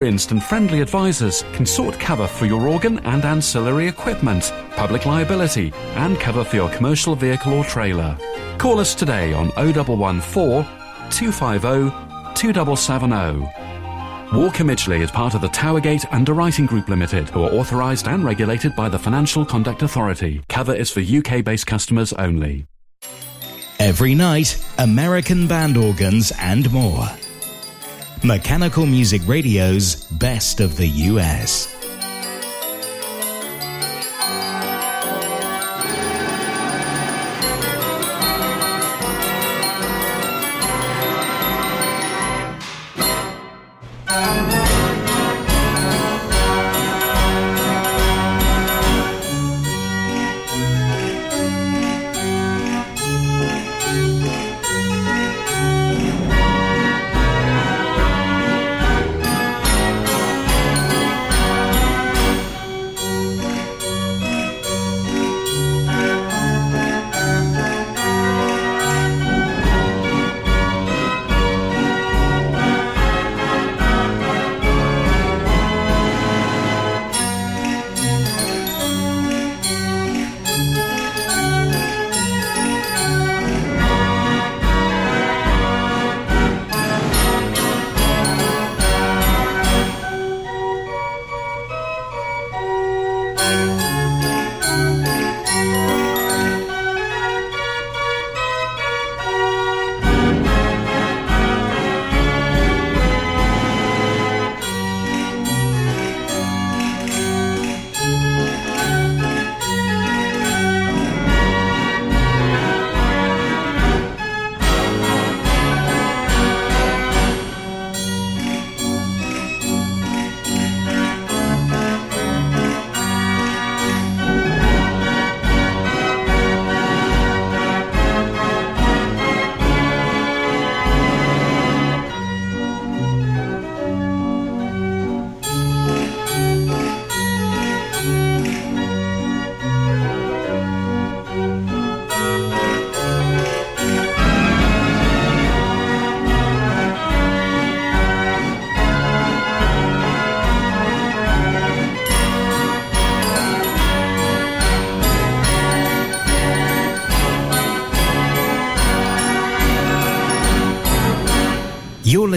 experienced and friendly advisors can sort cover for your organ and ancillary equipment, public liability, and cover for your commercial vehicle or trailer. Call us today on 0114 250 2770. Walker Midgley is part of the Towergate Underwriting Group Limited, who are authorised and regulated by the Financial Conduct Authority. Cover is for UK based customers only. Every night, American band organs and more. Mechanical Music Radio's Best of the US.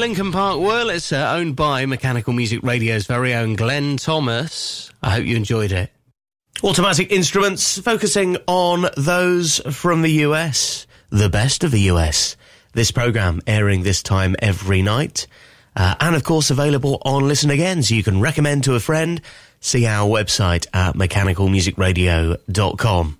Lincoln Park Wurlitzer, owned by Mechanical Music Radio's very own Glenn Thomas. I hope you enjoyed it. Automatic Instruments focusing on those from the US, the best of the US. This program airing this time every night. Uh, and of course available on Listen Again, so you can recommend to a friend. See our website at mechanicalmusicradio.com.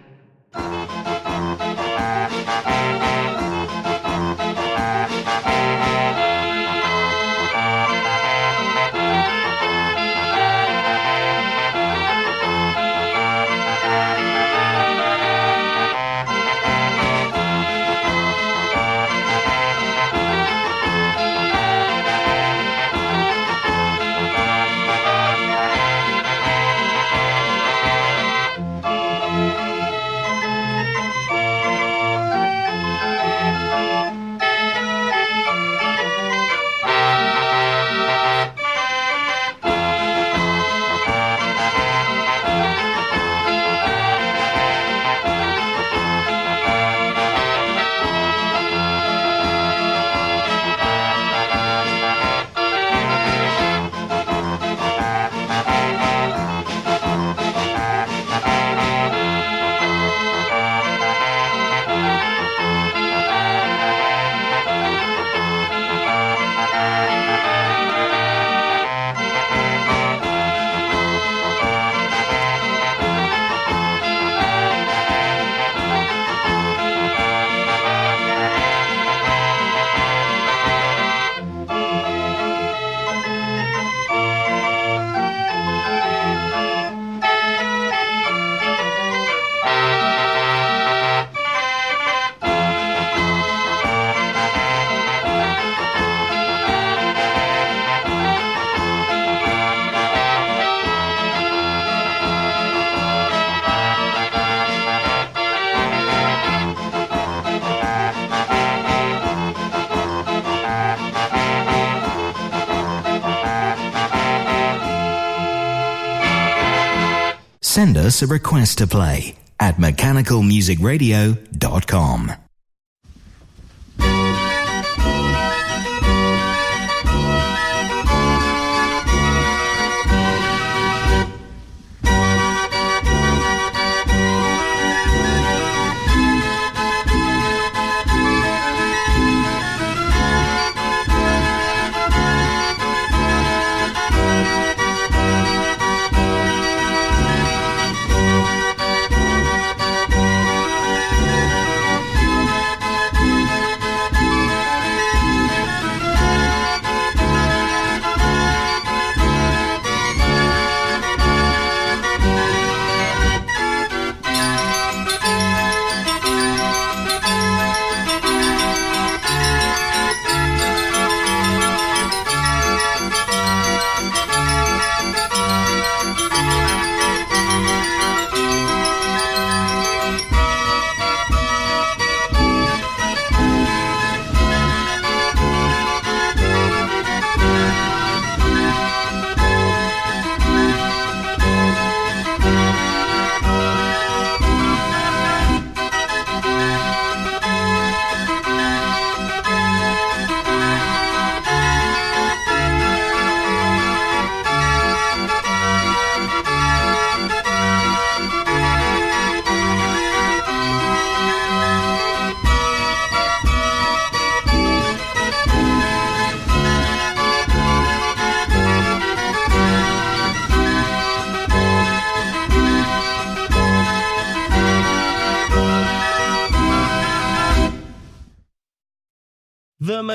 Us a request to play at mechanicalmusicradio.com.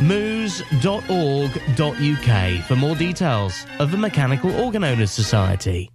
moos.org.uk for more details of the Mechanical Organ Owners Society.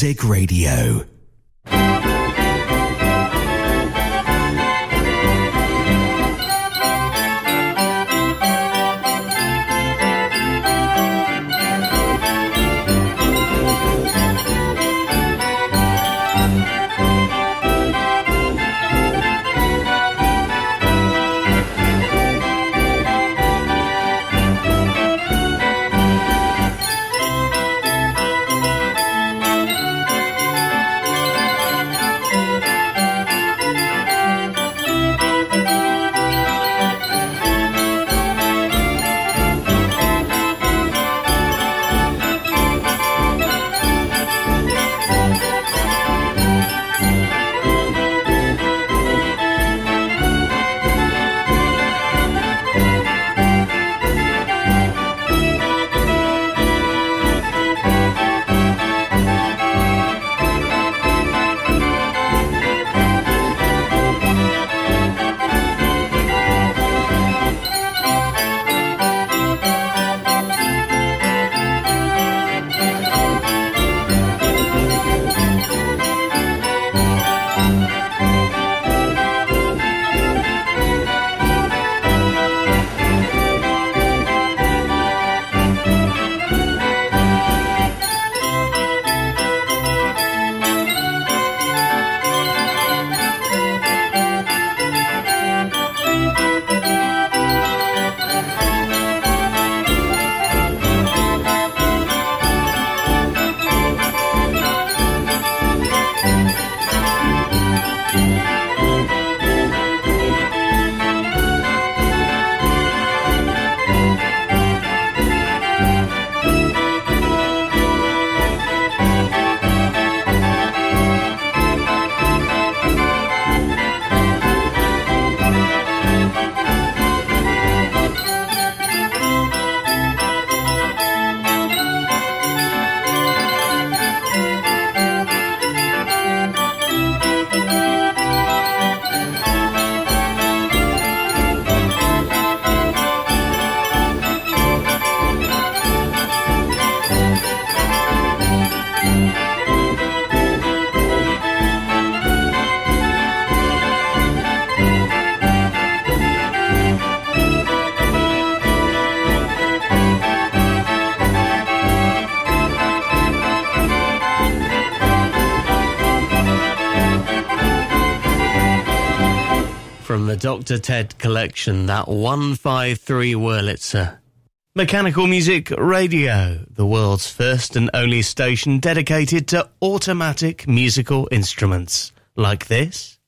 Music Radio. Dr. Ted collection, that 153 Wurlitzer. Mechanical Music Radio, the world's first and only station dedicated to automatic musical instruments. Like this.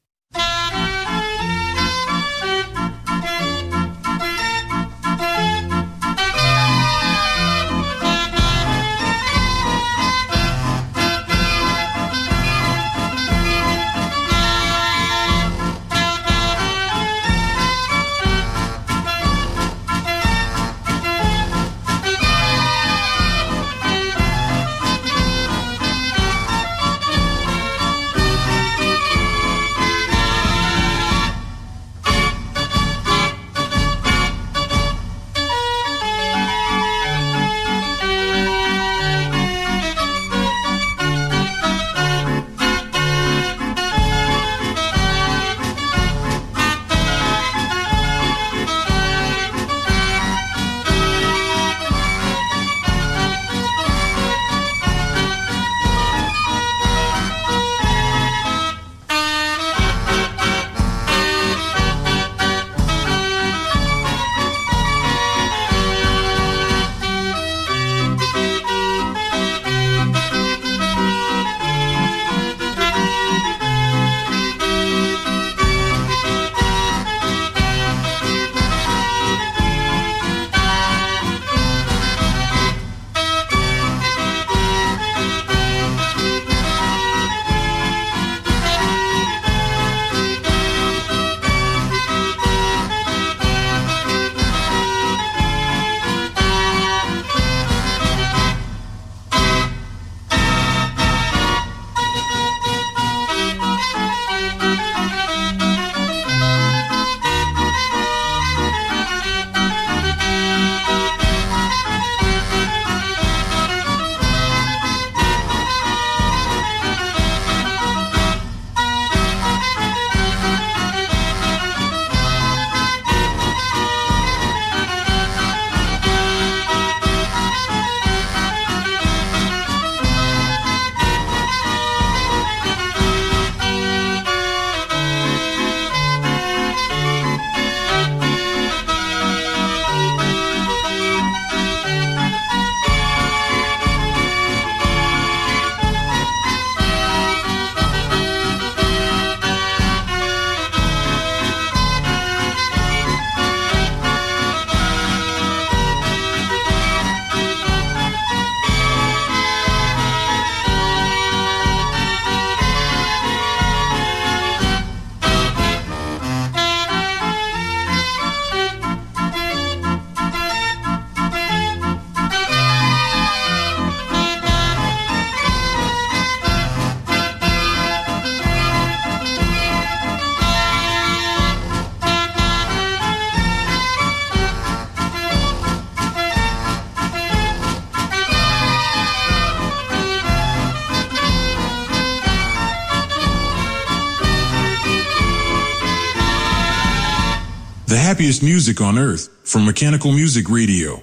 Happiest music on earth from Mechanical Music Radio.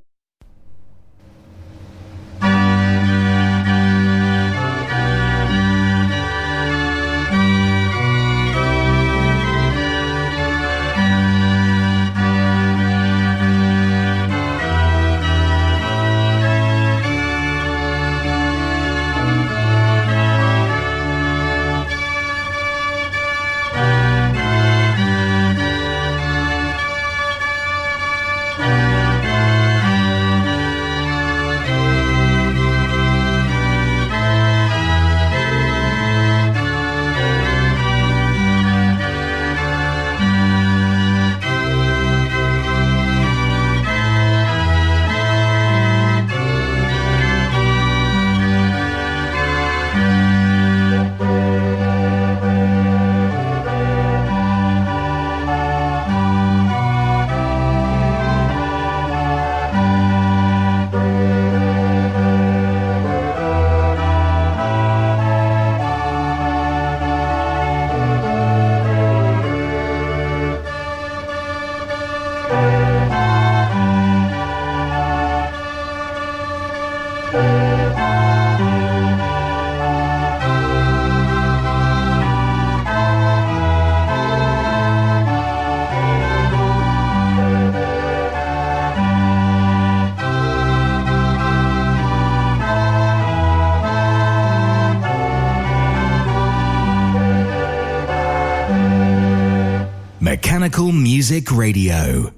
Music Radio.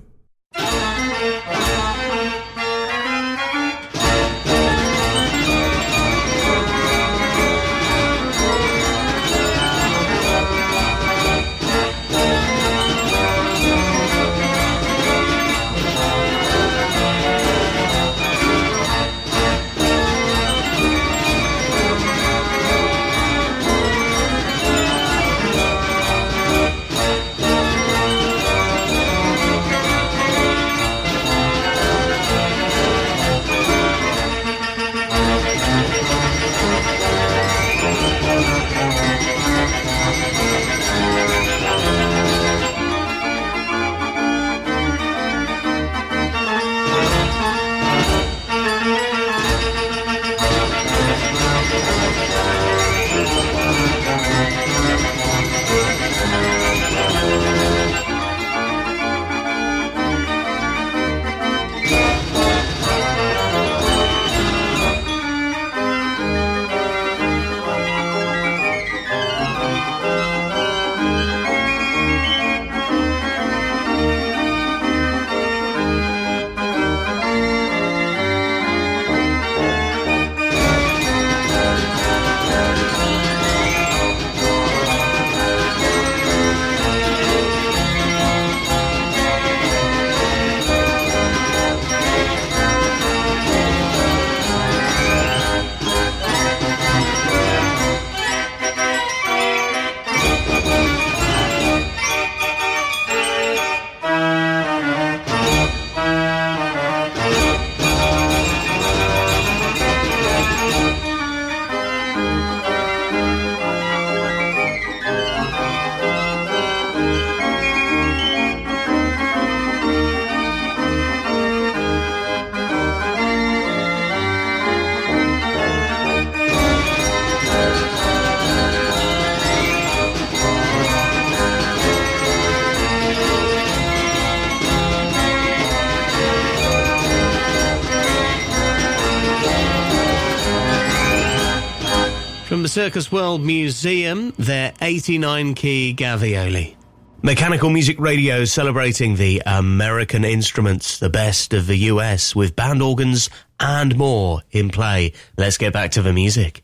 Circus World Museum, their 89 key Gavioli. Mechanical Music Radio celebrating the American instruments, the best of the US, with band organs and more in play. Let's get back to the music.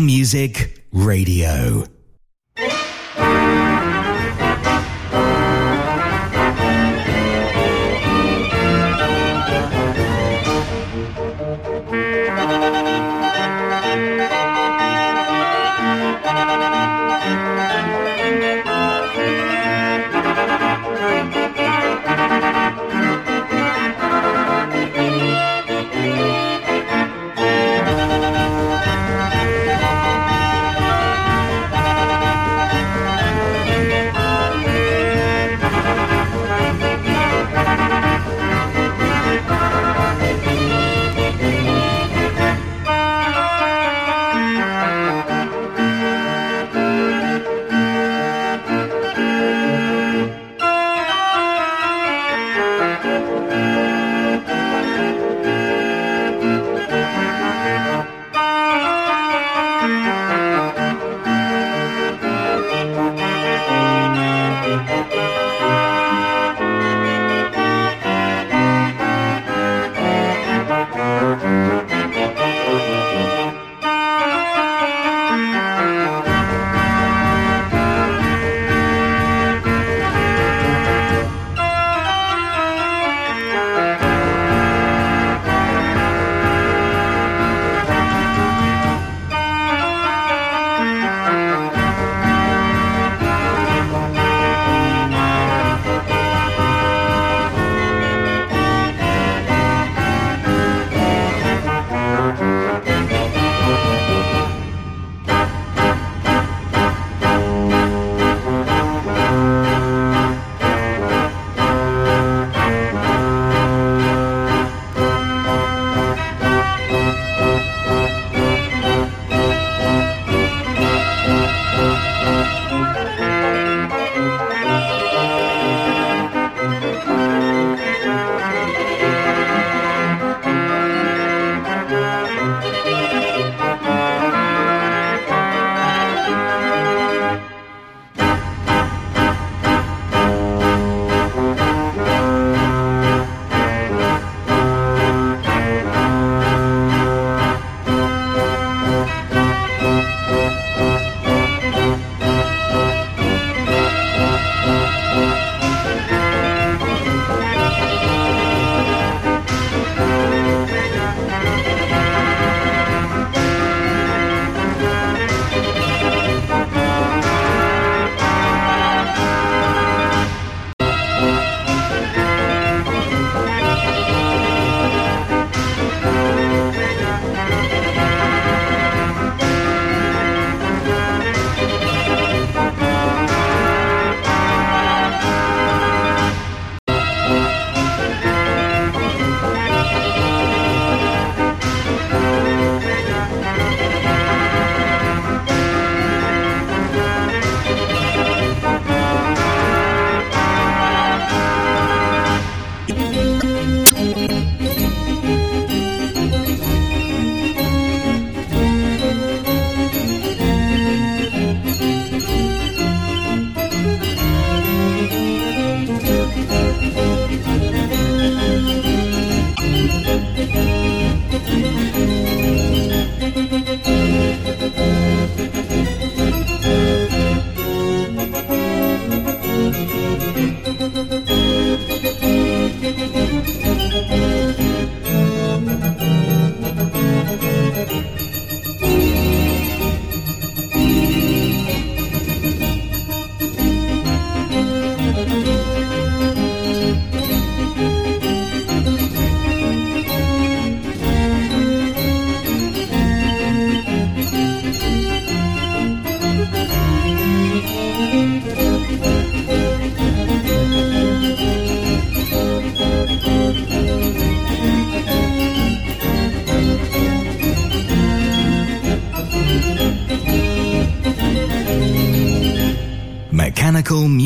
Music Radio.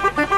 Ha ha ha!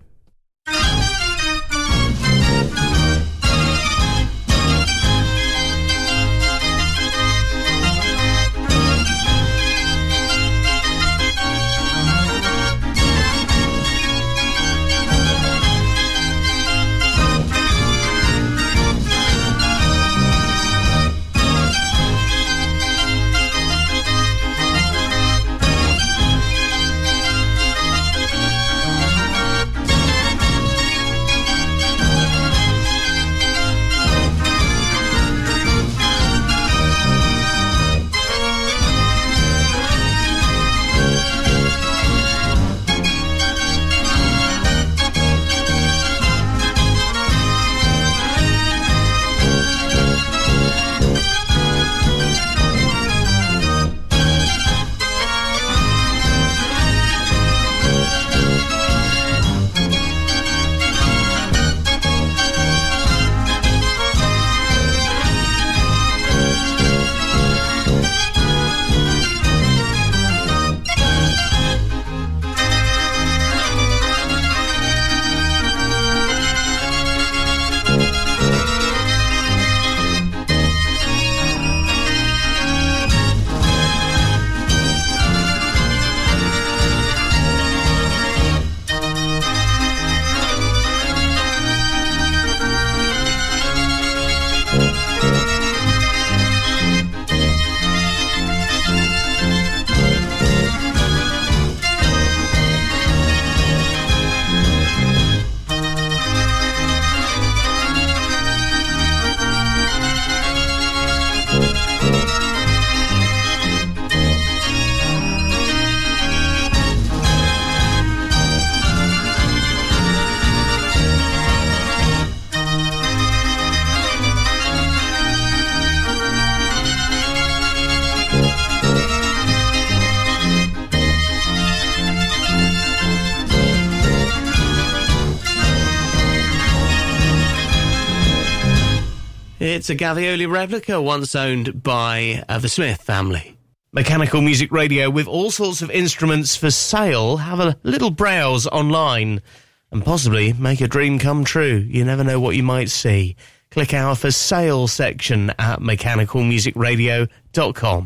It's a Gavioli replica once owned by uh, the Smith family. Mechanical Music Radio with all sorts of instruments for sale. Have a little browse online and possibly make a dream come true. You never know what you might see. Click our for sale section at mechanicalmusicradio.com.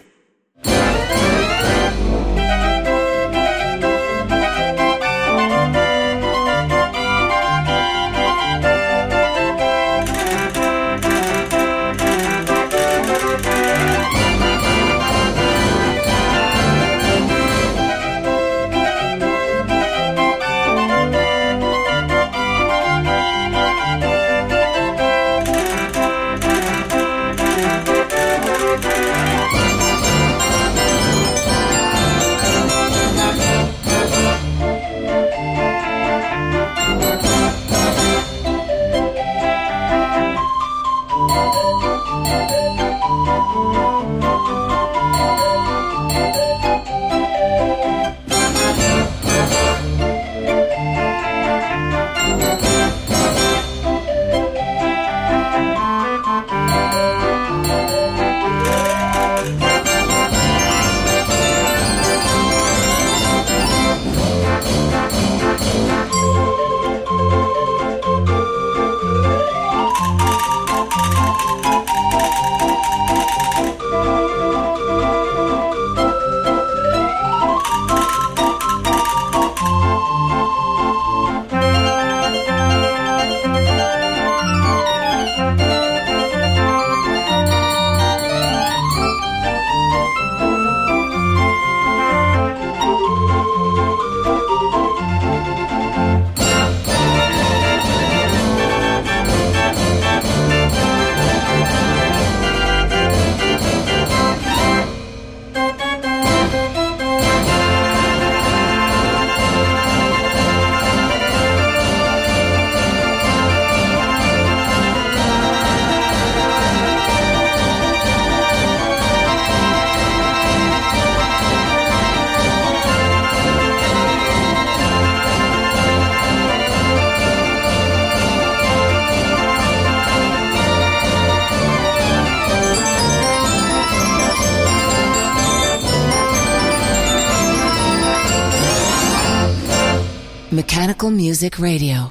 Music Radio.